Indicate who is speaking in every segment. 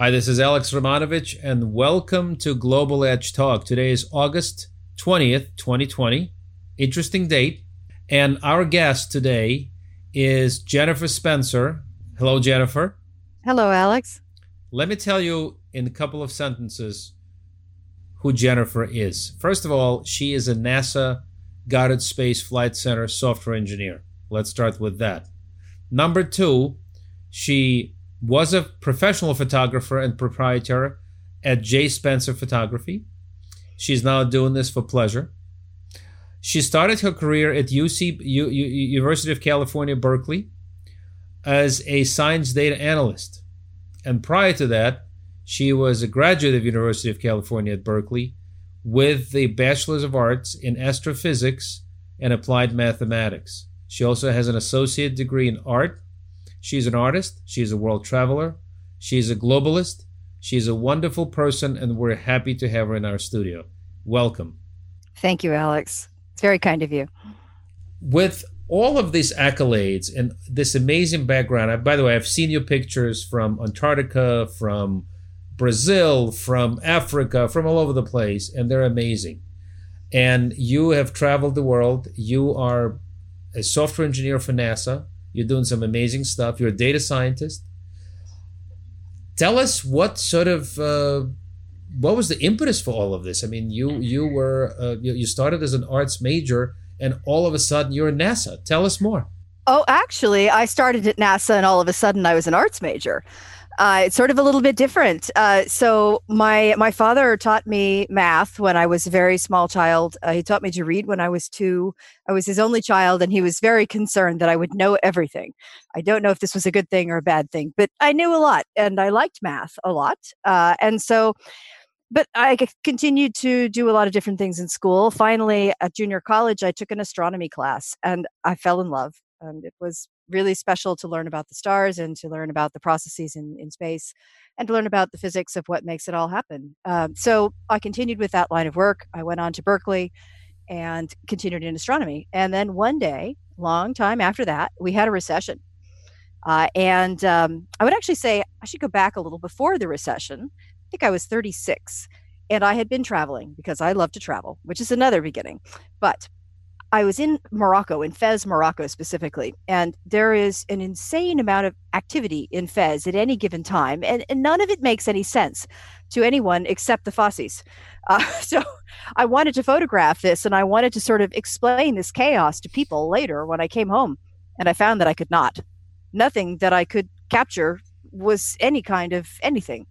Speaker 1: Hi, this is Alex Romanovich, and welcome to Global Edge Talk. Today is August 20th, 2020. Interesting date. And our guest today is Jennifer Spencer. Hello, Jennifer.
Speaker 2: Hello, Alex.
Speaker 1: Let me tell you in a couple of sentences who Jennifer is. First of all, she is a NASA Goddard Space Flight Center software engineer. Let's start with that. Number two, she was a professional photographer and proprietor at J. Spencer Photography. She's now doing this for pleasure. She started her career at UC U, U, University of California, Berkeley, as a science data analyst. And prior to that, she was a graduate of University of California at Berkeley with a Bachelor's of Arts in Astrophysics and Applied Mathematics. She also has an associate degree in art She's an artist, she's a world traveler, she's a globalist, she's a wonderful person, and we're happy to have her in our studio. Welcome.
Speaker 2: Thank you, Alex. It's very kind of you.
Speaker 1: With all of these accolades and this amazing background, I, by the way, I've seen your pictures from Antarctica, from Brazil, from Africa, from all over the place, and they're amazing. And you have traveled the world. You are a software engineer for NASA. You're doing some amazing stuff. You're a data scientist. Tell us what sort of uh, what was the impetus for all of this? I mean, you you were uh, you, started as an arts major, and all of a sudden you're in NASA. Tell us more.
Speaker 2: Oh, actually, I started at NASA, and all of a sudden I was an arts major. Uh, it's sort of a little bit different. Uh, so my my father taught me math when I was a very small child. Uh, he taught me to read when I was two. I was his only child, and he was very concerned that I would know everything. I don't know if this was a good thing or a bad thing, but I knew a lot, and I liked math a lot. Uh, and so, but I continued to do a lot of different things in school. Finally, at junior college, I took an astronomy class, and I fell in love. And it was really special to learn about the stars and to learn about the processes in, in space and to learn about the physics of what makes it all happen. Um, so I continued with that line of work. I went on to Berkeley and continued in astronomy. And then one day, long time after that, we had a recession. Uh, and um, I would actually say I should go back a little before the recession. I think I was 36 and I had been traveling because I love to travel, which is another beginning. But I was in Morocco, in Fez, Morocco specifically, and there is an insane amount of activity in Fez at any given time, and, and none of it makes any sense to anyone except the Fassis. Uh, so I wanted to photograph this, and I wanted to sort of explain this chaos to people later when I came home, and I found that I could not. Nothing that I could capture was any kind of anything.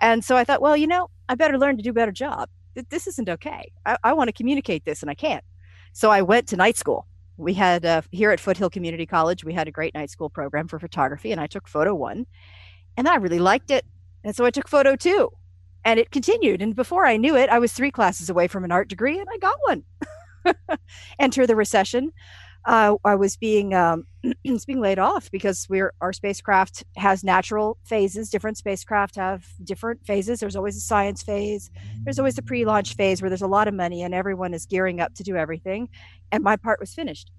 Speaker 2: And so I thought, well, you know, I better learn to do a better job. This isn't okay. I, I want to communicate this, and I can't. So I went to night school. We had uh, here at Foothill Community College, we had a great night school program for photography, and I took photo one, and I really liked it, and so I took photo two, and it continued. And before I knew it, I was three classes away from an art degree, and I got one. Enter the recession uh, I was being um, was being laid off because we're our spacecraft has natural phases. Different spacecraft have different phases. There's always a science phase. There's always a pre-launch phase where there's a lot of money and everyone is gearing up to do everything. And my part was finished.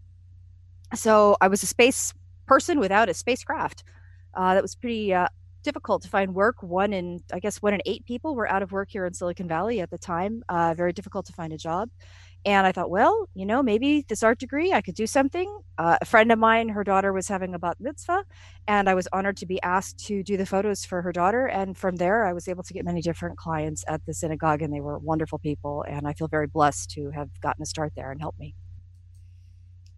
Speaker 2: So I was a space person without a spacecraft. Uh, that was pretty uh, difficult to find work. One in, I guess, one in eight people were out of work here in Silicon Valley at the time. Uh, very difficult to find a job. And I thought, well, you know, maybe this art degree, I could do something. Uh, a friend of mine, her daughter was having a bat mitzvah, and I was honored to be asked to do the photos for her daughter. And from there, I was able to get many different clients at the synagogue, and they were wonderful people. And I feel very blessed to have gotten a start there and helped me.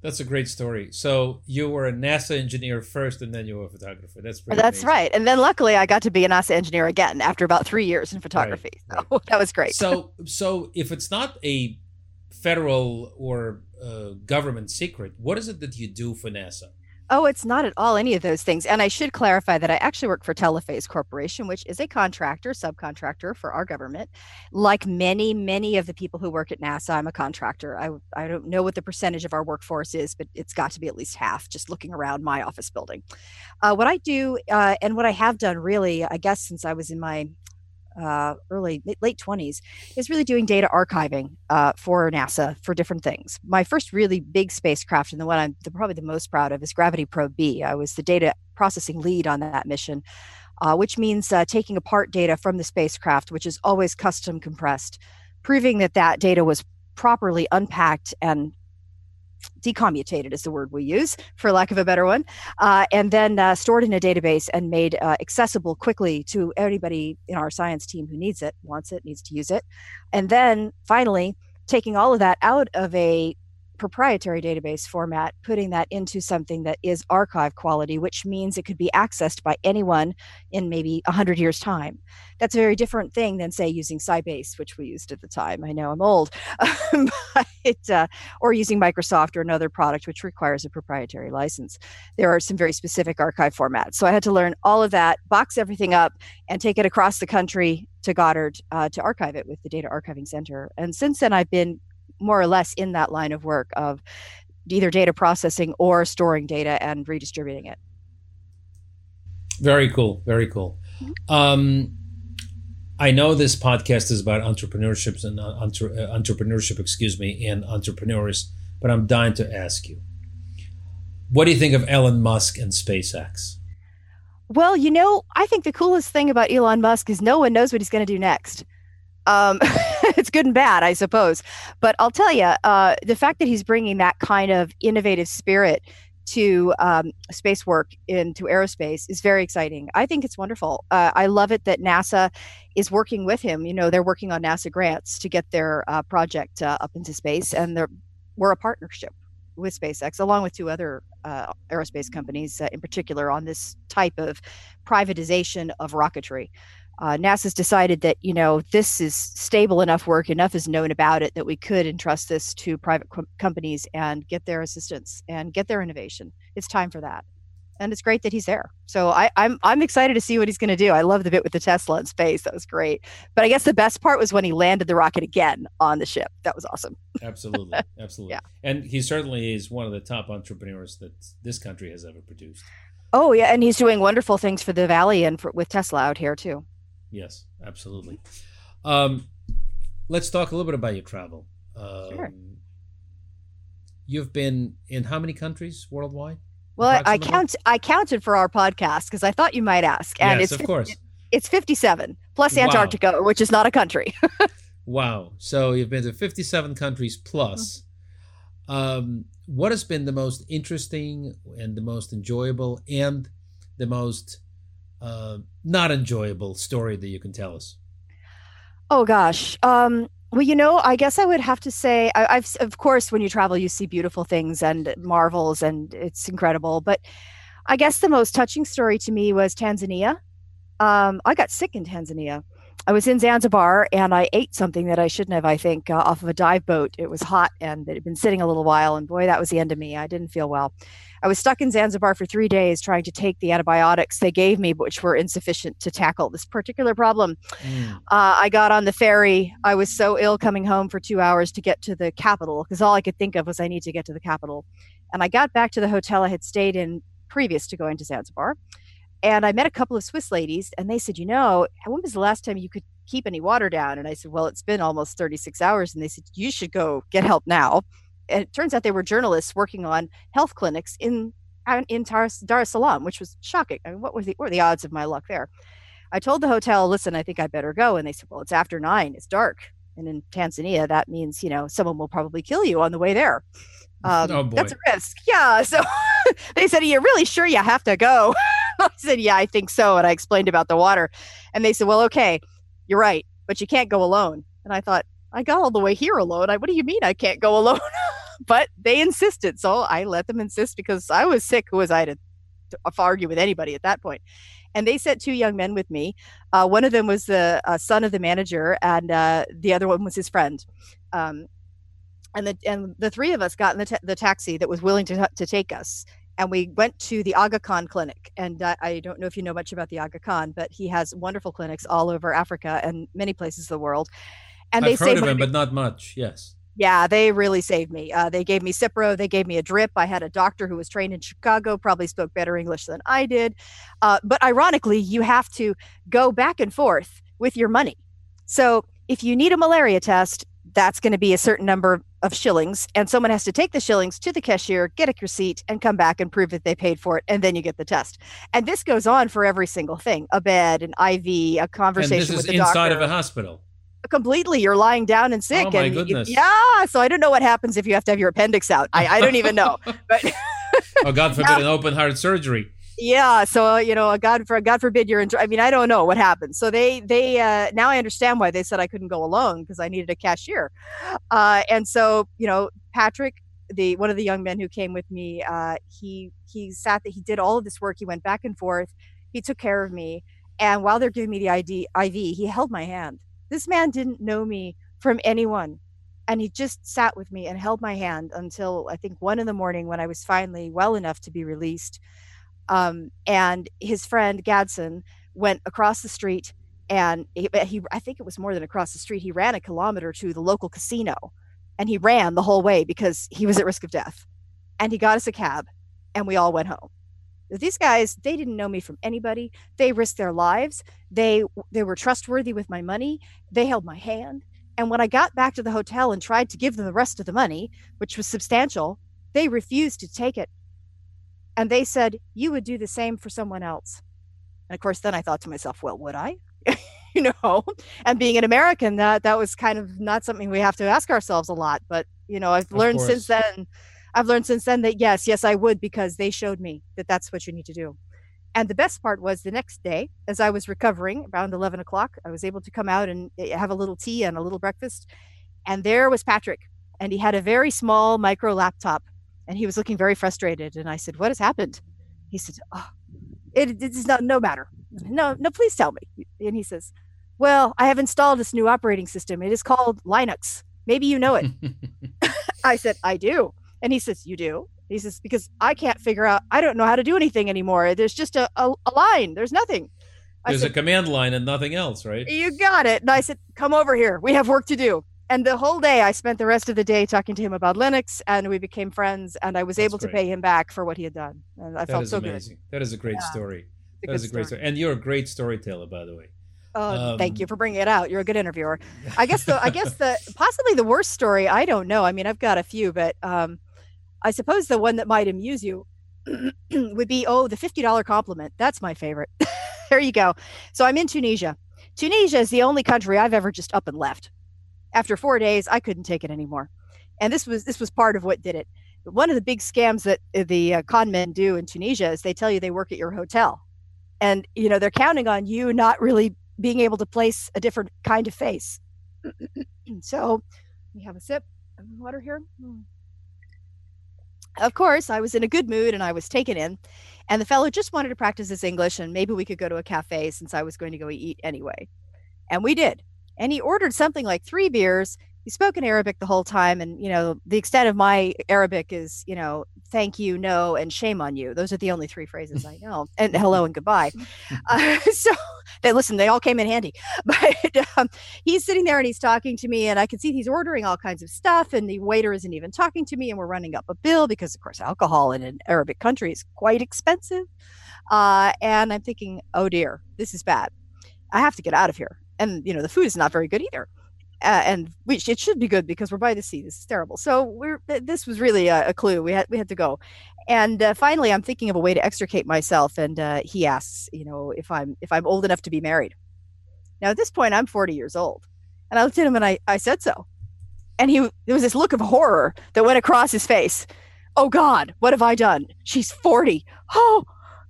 Speaker 1: That's a great story. So you were a NASA engineer first, and then you were a photographer. That's
Speaker 2: That's
Speaker 1: amazing.
Speaker 2: right. And then luckily, I got to be a NASA engineer again after about three years in photography. Right, so right. that was great.
Speaker 1: So, so if it's not a federal or uh, government secret. What is it that you do for NASA?
Speaker 2: Oh, it's not at all any of those things. And I should clarify that I actually work for Telophase Corporation, which is a contractor, subcontractor for our government. Like many, many of the people who work at NASA, I'm a contractor. I, I don't know what the percentage of our workforce is, but it's got to be at least half just looking around my office building. Uh, what I do uh, and what I have done really, I guess, since I was in my uh, early late 20s is really doing data archiving uh, for nasa for different things. My first really big spacecraft and the one i'm the, probably the most proud of is gravity probe b. I was the data processing lead on that mission uh, which means uh, taking apart data from the spacecraft, which is always custom compressed, proving that that data was properly unpacked and decommutated is the word we use for lack of a better one uh, and then uh, stored in a database and made uh, accessible quickly to anybody in our science team who needs it wants it needs to use it. And then finally taking all of that out of a proprietary database format, putting that into something that is archive quality, which means it could be accessed by anyone in maybe 100 years' time. That's a very different thing than, say, using Sybase, which we used at the time. I know I'm old, but, uh, or using Microsoft or another product which requires a proprietary license. There are some very specific archive formats. So I had to learn all of that, box everything up, and take it across the country to Goddard uh, to archive it with the Data Archiving Center. And since then, I've been more or less in that line of work of either data processing or storing data and redistributing it.
Speaker 1: Very cool. Very cool. Mm-hmm. Um, I know this podcast is about entrepreneurships and uh, entre- uh, entrepreneurship, excuse me, and entrepreneurs, but I'm dying to ask you, what do you think of Elon Musk and SpaceX?
Speaker 2: Well, you know, I think the coolest thing about Elon Musk is no one knows what he's going to do next. Um, it's good and bad, I suppose. But I'll tell you, uh, the fact that he's bringing that kind of innovative spirit to um, space work into aerospace is very exciting. I think it's wonderful. Uh, I love it that NASA is working with him. You know, they're working on NASA grants to get their uh, project uh, up into space, and we're a partnership with SpaceX, along with two other uh, aerospace companies, uh, in particular, on this type of privatization of rocketry uh, NASA's decided that you know this is stable enough work, enough is known about it that we could entrust this to private co- companies and get their assistance and get their innovation. It's time for that, and it's great that he's there. So I, I'm I'm excited to see what he's going to do. I love the bit with the Tesla in space; that was great. But I guess the best part was when he landed the rocket again on the ship. That was awesome.
Speaker 1: absolutely, absolutely. Yeah. and he certainly is one of the top entrepreneurs that this country has ever produced.
Speaker 2: Oh yeah, and he's doing wonderful things for the valley and for, with Tesla out here too.
Speaker 1: Yes, absolutely. Um, let's talk a little bit about your travel. Um,
Speaker 2: sure.
Speaker 1: You've been in how many countries worldwide?
Speaker 2: Well, I count. I counted for our podcast because I thought you might ask,
Speaker 1: and yes, it's of course
Speaker 2: it's fifty-seven plus Antarctica, wow. which is not a country.
Speaker 1: wow! So you've been to fifty-seven countries plus. Mm-hmm. Um, what has been the most interesting and the most enjoyable and the most uh, not enjoyable story that you can tell us?
Speaker 2: Oh gosh. Um, well, you know, I guess I would have to say, I, have of course, when you travel, you see beautiful things and marvels, and it's incredible. But I guess the most touching story to me was Tanzania. Um, I got sick in Tanzania. I was in Zanzibar and I ate something that I shouldn't have, I think, uh, off of a dive boat. It was hot and it had been sitting a little while, and boy, that was the end of me. I didn't feel well. I was stuck in Zanzibar for three days trying to take the antibiotics they gave me, which were insufficient to tackle this particular problem. Mm. Uh, I got on the ferry. I was so ill coming home for two hours to get to the capital because all I could think of was I need to get to the capital. And I got back to the hotel I had stayed in previous to going to Zanzibar. And I met a couple of Swiss ladies, and they said, You know, when was the last time you could keep any water down? And I said, Well, it's been almost 36 hours. And they said, You should go get help now and it turns out they were journalists working on health clinics in in Dar, Dar es Salaam, which was shocking. I mean, what were the what were the odds of my luck there? I told the hotel, listen, I think I better go, and they said, well, it's after nine, it's dark, and in Tanzania, that means you know someone will probably kill you on the way there. Um, oh boy. That's a risk. Yeah. So they said, Are you really sure you have to go? I said, Yeah, I think so. And I explained about the water. And they said, Well, okay, you're right, but you can't go alone. And I thought, I got all the way here alone. I, what do you mean I can't go alone? but they insisted. So I let them insist because I was sick. Who was I to, to argue with anybody at that point? And they sent two young men with me. Uh, one of them was the uh, son of the manager, and uh, the other one was his friend. Um, and the and the three of us got in the, ta- the taxi that was willing to to take us, and we went to the Aga Khan Clinic. And I, I don't know if you know much about the Aga Khan, but he has wonderful clinics all over Africa and many places of the world.
Speaker 1: And I've they heard of him, but not much. Yes.
Speaker 2: Yeah, they really saved me. Uh, they gave me Cipro. They gave me a drip. I had a doctor who was trained in Chicago, probably spoke better English than I did. Uh, but ironically, you have to go back and forth with your money. So if you need a malaria test, that's going to be a certain number of shillings, and someone has to take the shillings to the cashier, get a receipt, and come back and prove that they paid for it, and then you get the test. And this goes on for every single thing: a bed, an IV, a conversation
Speaker 1: and this is
Speaker 2: with the
Speaker 1: inside
Speaker 2: doctor.
Speaker 1: of a hospital.
Speaker 2: Completely, you're lying down and sick.
Speaker 1: Oh, my
Speaker 2: and you-
Speaker 1: goodness.
Speaker 2: yeah, so I don't know what happens if you have to have your appendix out. I, I don't even know. But
Speaker 1: Oh, God forbid, an open heart surgery.
Speaker 2: Yeah so uh, you know god for god forbid you're in i mean i don't know what happened. So they they uh now i understand why they said i couldn't go alone because i needed a cashier. Uh and so you know patrick the one of the young men who came with me uh he he sat that he did all of this work he went back and forth he took care of me and while they're giving me the ID, iv he held my hand. This man didn't know me from anyone and he just sat with me and held my hand until i think one in the morning when i was finally well enough to be released um, and his friend Gadsden went across the street and he, he I think it was more than across the street he ran a kilometer to the local casino and he ran the whole way because he was at risk of death. And he got us a cab and we all went home. These guys they didn't know me from anybody. They risked their lives. They they were trustworthy with my money. They held my hand. And when i got back to the hotel and tried to give them the rest of the money which was substantial they refused to take it and they said you would do the same for someone else. And of course then i thought to myself well would i? You know? And being an american that that was kind of not something we have to ask ourselves a lot but you know i've learned since then i've learned since then that yes yes i would because they showed me that that's what you need to do. And the best part was the next day as i was recovering around 11 o'clock i was able to come out and eh, have a little tea and a little breakfast and there was patrick and he had a very small micro laptop and he was looking very frustrated and i said what has happened? He said oh it, it is not no matter. No no please tell me. And he says well i have installed this new operating system. It is called linux. Maybe you know it. I said i do. And he says you do? He says because i can't figure out i don't know how to do anything anymore. There's just a, a, a line. There's nothing. I
Speaker 1: There's
Speaker 2: said,
Speaker 1: a command line and nothing else, right?
Speaker 2: you got it. And I said, come over here. We have work to do. And the whole day, I spent the rest of the day talking to him about Linux, and we became friends. And I was
Speaker 1: That's
Speaker 2: able to pay him back for what he had done. And I
Speaker 1: That
Speaker 2: felt
Speaker 1: is
Speaker 2: so
Speaker 1: amazing. That is a great
Speaker 2: Yeah.
Speaker 1: story.
Speaker 2: good.
Speaker 1: That is a great story. And you're a great storyteller, by the way.
Speaker 2: Thank
Speaker 1: Um,
Speaker 2: you for bringing it out. You're a good interviewer. I guess the I guess the possibly the worst story. I don't know. I mean, I've got a few, but um, I suppose the one that might amuse you would be oh the fifty dollar compliment. That's my favorite. there you go. So I'm in Tunisia. Tunisia is the only country I've ever just up and left. After four days, I couldn't take it anymore, and this was this was part of what did it. One of the big scams that uh, the uh, con men do in Tunisia is they tell you they work at your hotel, and you know they're counting on you not really being able to place a different kind of face. so, we have a sip of water here. Hmm. Of course, I was in a good mood and I was taken in, and the fellow just wanted to practice his English and maybe we could go to a cafe since I was going to go eat anyway. And we did. And he ordered something like three beers. He spoke in Arabic the whole time, and you know the extent of my Arabic is, you know, thank you, no, and shame on you. Those are the only three phrases I know, and hello and goodbye. Uh, so they listen, they all came in handy. But um, he's sitting there and he's talking to me, and I can see he's ordering all kinds of stuff, and the waiter isn't even talking to me, and we're running up a bill because, of course, alcohol in an Arabic country is quite expensive. Uh, and I'm thinking, oh dear, this is bad. I have to get out of here. And you know, the food is not very good either. Uh, and we, it should be good because we're by the sea. This is terrible. So we're this was really a, a clue. We had we had to go. And uh, finally, I'm thinking of a way to extricate myself. And uh, he asks, you know, if I'm if I'm old enough to be married. Now at this point, I'm 40 years old, and I looked at him and I I said so. And he there was this look of horror that went across his face. Oh God, what have I done? She's 40. Oh,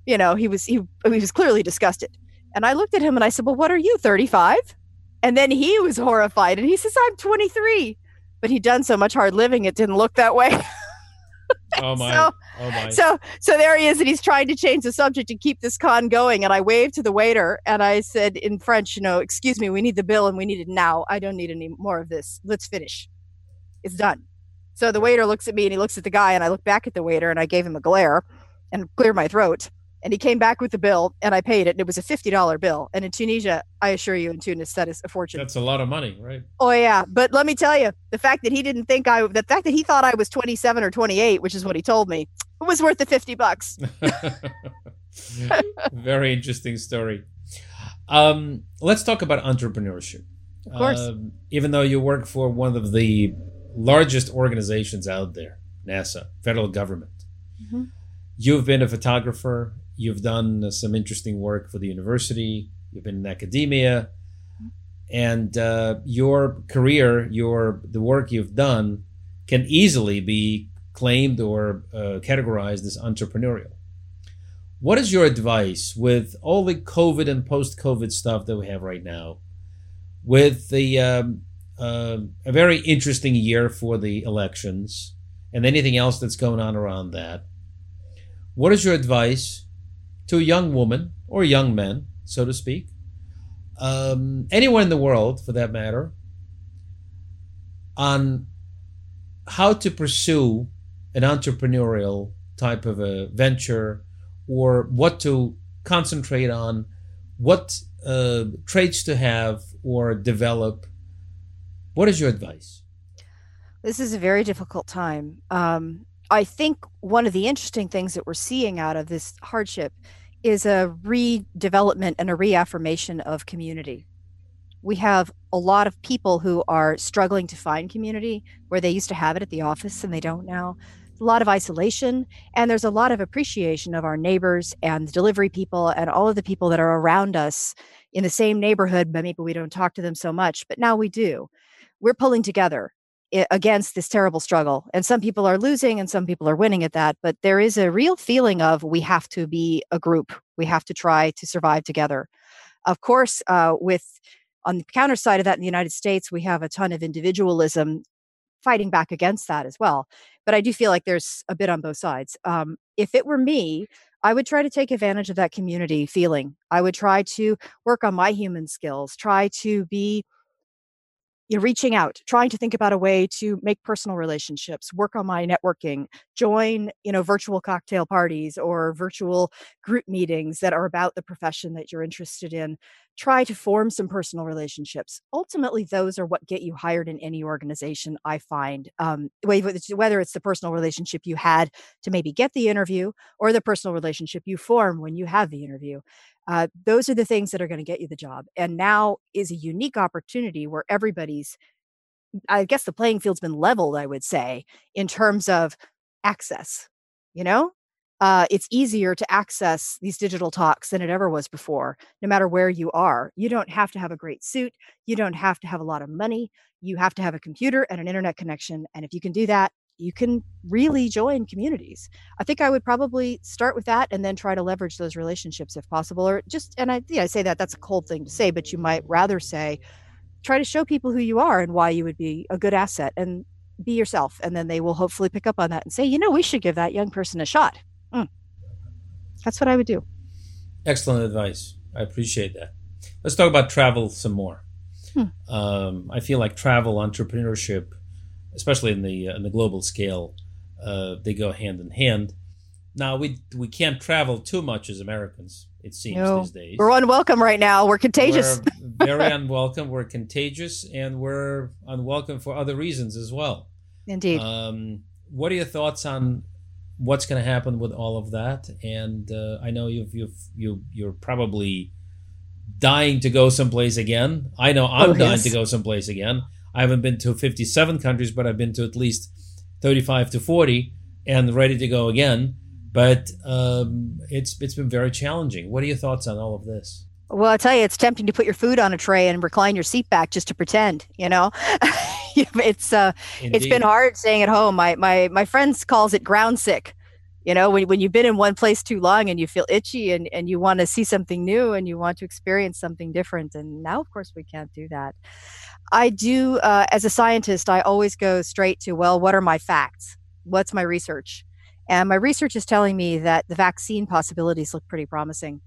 Speaker 2: you know, he was he he was clearly disgusted. And I looked at him and I said, "Well, what are you? 35?" And then he was horrified and he says, "I'm 23." But he'd done so much hard living, it didn't look that way.
Speaker 1: Oh my!
Speaker 2: So-
Speaker 1: oh my!
Speaker 2: So so there he is, and he's trying to change the subject and keep this con going. And I waved to the waiter and I said in French, you know, excuse me, we need the bill and we need it now. I don't need any more of this. Let's finish. It's done. So the waiter looks at me and he looks at the guy, and I look back at the waiter and I gave him a glare and cleared my throat. And he came back with the bill and I paid it. And it was a fifty dollar bill. And in Tunisia, I assure you, in Tunis, that is a fortune.
Speaker 1: That's a lot of money, right?
Speaker 2: Oh yeah, but let me tell you, the fact that he didn't think I, the fact that he thought I was 27 or 28, which is what he told me, it was worth the 50 bucks.
Speaker 1: Very interesting story. Um, let's talk about entrepreneurship.
Speaker 2: Of course.
Speaker 1: Um, even though you work for one of the largest organizations out there, NASA, federal government. Mm-hmm. You've been a photographer. You've done some interesting work for the university. You've been in academia, and uh, your career, your the work you've done, can easily be claimed or uh, categorized as entrepreneurial. What is your advice with all the COVID and post-COVID stuff that we have right now? With the um, uh, a very interesting year for the elections and anything else that's going on around that. What is your advice to a young woman or young man, so to speak, um, anyone in the world for that matter, on how to pursue an entrepreneurial type of a venture or what to concentrate on, what uh, traits to have or develop what is your advice?
Speaker 2: This is a very difficult time. Um, I think one of the interesting things that we're seeing out of this hardship is a redevelopment and a reaffirmation of community. We have a lot of people who are struggling to find community where they used to have it at the office and they don't now. A lot of isolation, and there's a lot of appreciation of our neighbors and delivery people and all of the people that are around us in the same neighborhood, but maybe we don't talk to them so much, but now we do we're pulling together against this terrible struggle. And some people are losing and some people are winning at that. But there is a real feeling of we have to be a group, we have to try to survive together. Of course, uh, with on the counter side of that in the United States, we have a ton of individualism fighting back against that as well. But I do feel like there's a bit on both sides. Um, if it were me, I would try to take advantage of that community feeling. I would try to work on my human skills, try to be you know, reaching out, trying to think about a way to make personal relationships, work on my networking, join, you know, virtual cocktail parties or virtual group meetings that are about the profession that you're interested in. Try to form some personal relationships. Ultimately, those are what get you hired in any organization. I find um, whether it's the personal relationship you had to maybe get the interview or the personal relationship you form when you have the interview. Uh, those are the things that are going to get you the job. And now is a unique opportunity where everybody's, I guess the playing field's been leveled, I would say, in terms of access. You know, uh, it's easier to access these digital talks than it ever was before, no matter where you are. You don't have to have a great suit. You don't have to have a lot of money. You have to have a computer and an internet connection. And if you can do that, you can really join communities. I think I would probably start with that and then try to leverage those relationships if possible. Or just, and I, yeah, I say that that's a cold thing to say, but you might rather say, try to show people who you are and why you would be a good asset and be yourself. And then they will hopefully pick up on that and say, you know, we should give that young person a shot. Mm. That's what I would do.
Speaker 1: Excellent advice. I appreciate that. Let's talk about travel some more. Hmm. Um, I feel like travel entrepreneurship especially in the uh, in the global scale, uh, they go hand in hand. Now we we can't travel too much as Americans. It seems no. these days
Speaker 2: we're unwelcome right now. We're contagious.
Speaker 1: We're very unwelcome. We're contagious, and we're unwelcome for other reasons as well.
Speaker 2: Indeed.
Speaker 1: Um, what are your thoughts on what's going to happen with all of that? And uh, I know you've you've you you're probably dying to go someplace again. I know I'm oh, dying yes. to go someplace again. I haven't been to 57 countries, but I've been to at least 35 to 40 and ready to go again. But um, it's it's been very challenging. What are your thoughts on all of this?
Speaker 2: Well, I tell you, it's tempting to put your food on a tray and recline your seat back just to pretend. You know, it's uh, it's been hard staying at home. My my my friends calls it ground sick. You know, when when you've been in one place too long and you feel itchy and and you want to see something new and you want to experience something different. And now, of course, we can't do that. I do, uh, as a scientist, I always go straight to, well, what are my facts? What's my research? And my research is telling me that the vaccine possibilities look pretty promising.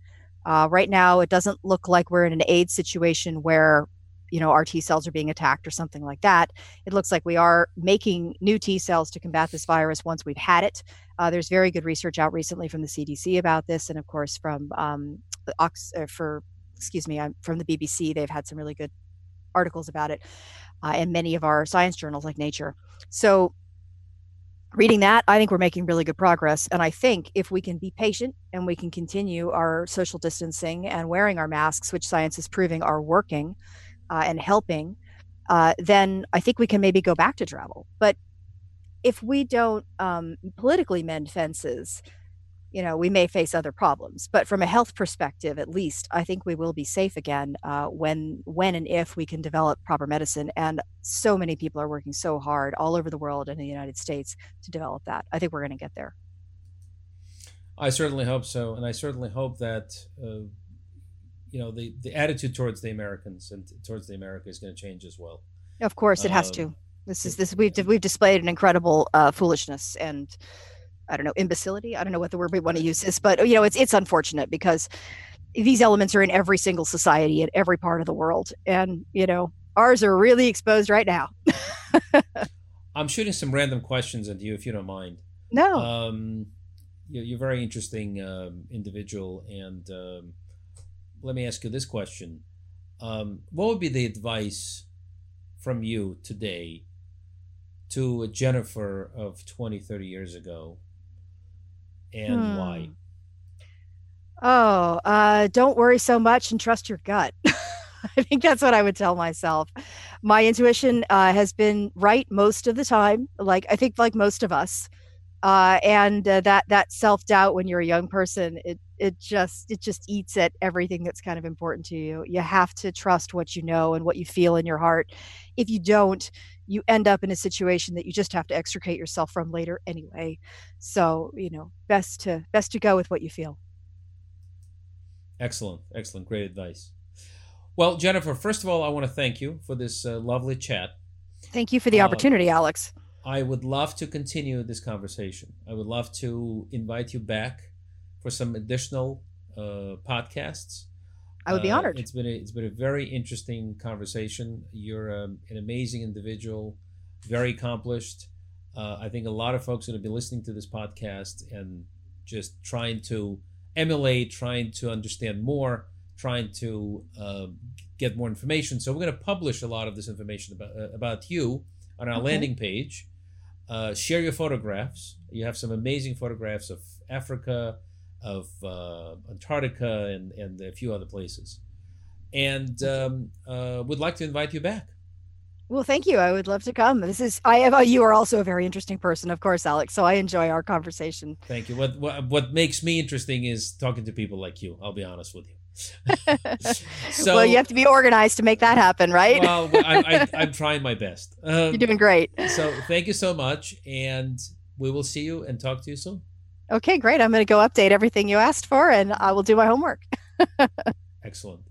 Speaker 2: Uh, right now, it doesn't look like we're in an AIDS situation where, you know, our T cells are being attacked or something like that. It looks like we are making new T cells to combat this virus once we've had it. Uh, there's very good research out recently from the CDC about this, and of course from um, Ox uh, for excuse me, I'm from the BBC. They've had some really good articles about it uh, in many of our science journals like Nature. So, reading that, I think we're making really good progress. And I think if we can be patient and we can continue our social distancing and wearing our masks, which science is proving are working uh, and helping, uh, then I think we can maybe go back to travel. But if we don't um, politically mend fences, you know, we may face other problems. But from a health perspective, at least, I think we will be safe again uh, when, when and if we can develop proper medicine. And so many people are working so hard all over the world and in the United States to develop that. I think we're going to get there.
Speaker 1: I certainly hope so, and I certainly hope that uh, you know the the attitude towards the Americans and towards the America is going to change as well.
Speaker 2: Of course, it has um, to. This is this we've we've displayed an incredible uh, foolishness and I don't know imbecility. I don't know what the word we want to use is, but you know it's it's unfortunate because these elements are in every single society in every part of the world, and you know ours are really exposed right now.
Speaker 1: I'm shooting some random questions at you if you don't mind.
Speaker 2: No.
Speaker 1: Um, you're a very interesting um, individual, and um, let me ask you this question: um, What would be the advice from you today to a Jennifer of 20, 30 years ago, and hmm. why?
Speaker 2: Oh, uh, don't worry so much and trust your gut. I think that's what I would tell myself. My intuition uh, has been right most of the time. Like I think, like most of us, uh, and uh, that that self doubt when you're a young person, it it just it just eats at everything that's kind of important to you. You have to trust what you know and what you feel in your heart. If you don't, you end up in a situation that you just have to extricate yourself from later anyway. So, you know, best to best to go with what you feel.
Speaker 1: Excellent. Excellent. Great advice. Well, Jennifer, first of all, I want to thank you for this uh, lovely chat.
Speaker 2: Thank you for the uh, opportunity, Alex.
Speaker 1: I would love to continue this conversation. I would love to invite you back for some additional uh, podcasts.
Speaker 2: I would be uh, honored.
Speaker 1: Uh, it's been a, it's been a very interesting conversation. You're um, an amazing individual, very accomplished. Uh, I think a lot of folks are going to be listening to this podcast and just trying to emulate, trying to understand more, trying to uh, get more information. So we're going to publish a lot of this information about uh, about you on our okay. landing page. Uh, share your photographs. You have some amazing photographs of Africa, of uh, Antarctica and, and a few other places. And um, uh, would like to invite you back.
Speaker 2: Well, thank you. I would love to come. This is I have you are also a very interesting person, of course, Alex. So I enjoy our conversation.
Speaker 1: Thank you. What what, what makes me interesting is talking to people like you. I'll be honest with you.
Speaker 2: so, well, you have to be organized to make that happen, right?
Speaker 1: well, I, am trying my best.
Speaker 2: Um, You're doing great.
Speaker 1: so thank you so much, and we will see you and talk to you soon.
Speaker 2: Okay, great. I'm going to go update everything you asked for and I will do my homework.
Speaker 1: Excellent.